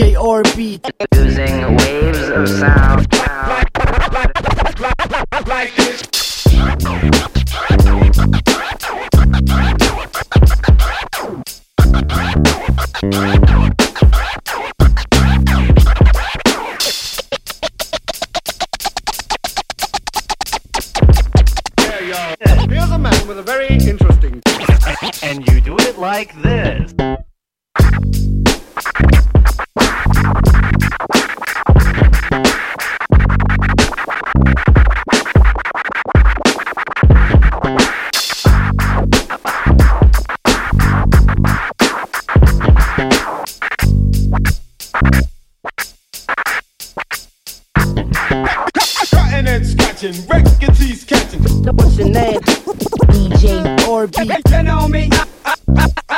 DJ Orbeat. Using waves of sound. Like Here's a man with a very interesting. and you do it like this. scratching, records he's catching. What's your name? DJ Orbeat. You know me. I, I, I.